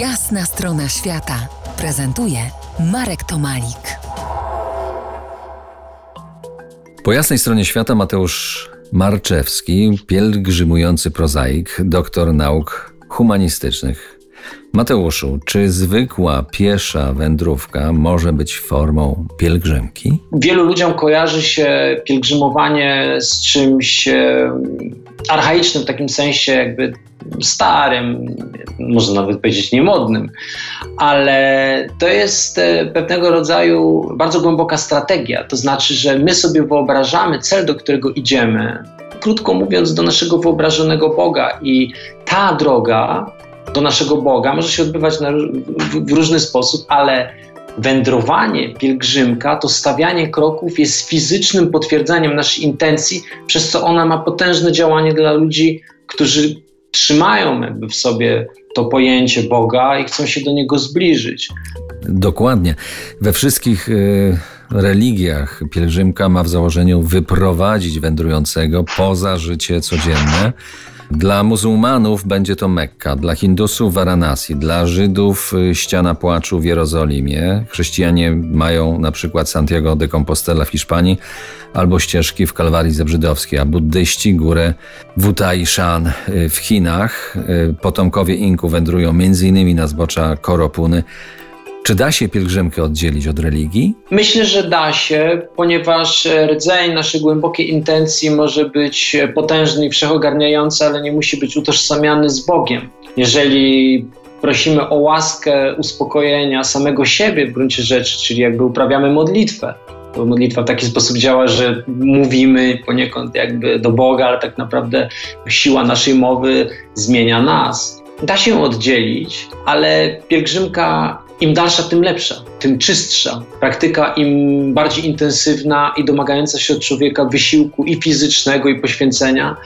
Jasna strona świata prezentuje Marek Tomalik. Po jasnej stronie świata Mateusz Marczewski, pielgrzymujący prozaik, doktor nauk humanistycznych. Mateuszu, czy zwykła piesza wędrówka może być formą pielgrzymki? Wielu ludziom kojarzy się pielgrzymowanie z czymś archaicznym w takim sensie jakby starym, można nawet powiedzieć niemodnym, ale to jest e, pewnego rodzaju bardzo głęboka strategia. To znaczy, że my sobie wyobrażamy cel, do którego idziemy, krótko mówiąc, do naszego wyobrażonego Boga i ta droga do naszego Boga może się odbywać na, w, w różny sposób, ale wędrowanie, pielgrzymka, to stawianie kroków jest fizycznym potwierdzeniem naszej intencji, przez co ona ma potężne działanie dla ludzi, którzy trzymają w sobie to pojęcie Boga i chcą się do niego zbliżyć. Dokładnie. We wszystkich y, religiach pielgrzymka ma w założeniu wyprowadzić wędrującego poza życie codzienne dla muzułmanów będzie to Mekka, dla Hindusów Varanasi, dla Żydów y, ściana płaczu w Jerozolimie. Chrześcijanie mają na przykład Santiago de Compostela w Hiszpanii albo ścieżki w Kalwarii Zebrzydowskiej, a buddyści górę Wutai Shan y, w Chinach. Y, potomkowie Inku wędrują m.in. na zbocza Koropuny. Czy da się pielgrzymkę oddzielić od religii? Myślę, że da się, ponieważ rdzeń naszej głębokiej intencji może być potężny i wszechogarniający, ale nie musi być utożsamiany z Bogiem. Jeżeli prosimy o łaskę uspokojenia samego siebie w gruncie rzeczy, czyli jakby uprawiamy modlitwę, bo modlitwa w taki sposób działa, że mówimy poniekąd jakby do Boga, ale tak naprawdę siła naszej mowy zmienia nas. Da się oddzielić, ale pielgrzymka im dalsza, tym lepsza, tym czystsza. Praktyka im bardziej intensywna i domagająca się od człowieka wysiłku i fizycznego, i poświęcenia,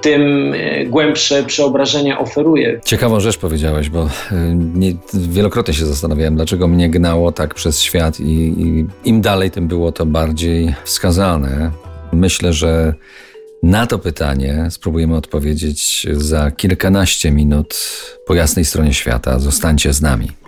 tym e, głębsze przeobrażenia oferuje. Ciekawą rzecz powiedziałeś, bo e, nie, wielokrotnie się zastanawiałem, dlaczego mnie gnało tak przez świat i, i im dalej, tym było to bardziej wskazane. Myślę, że na to pytanie spróbujemy odpowiedzieć za kilkanaście minut po jasnej stronie świata. Zostańcie z nami.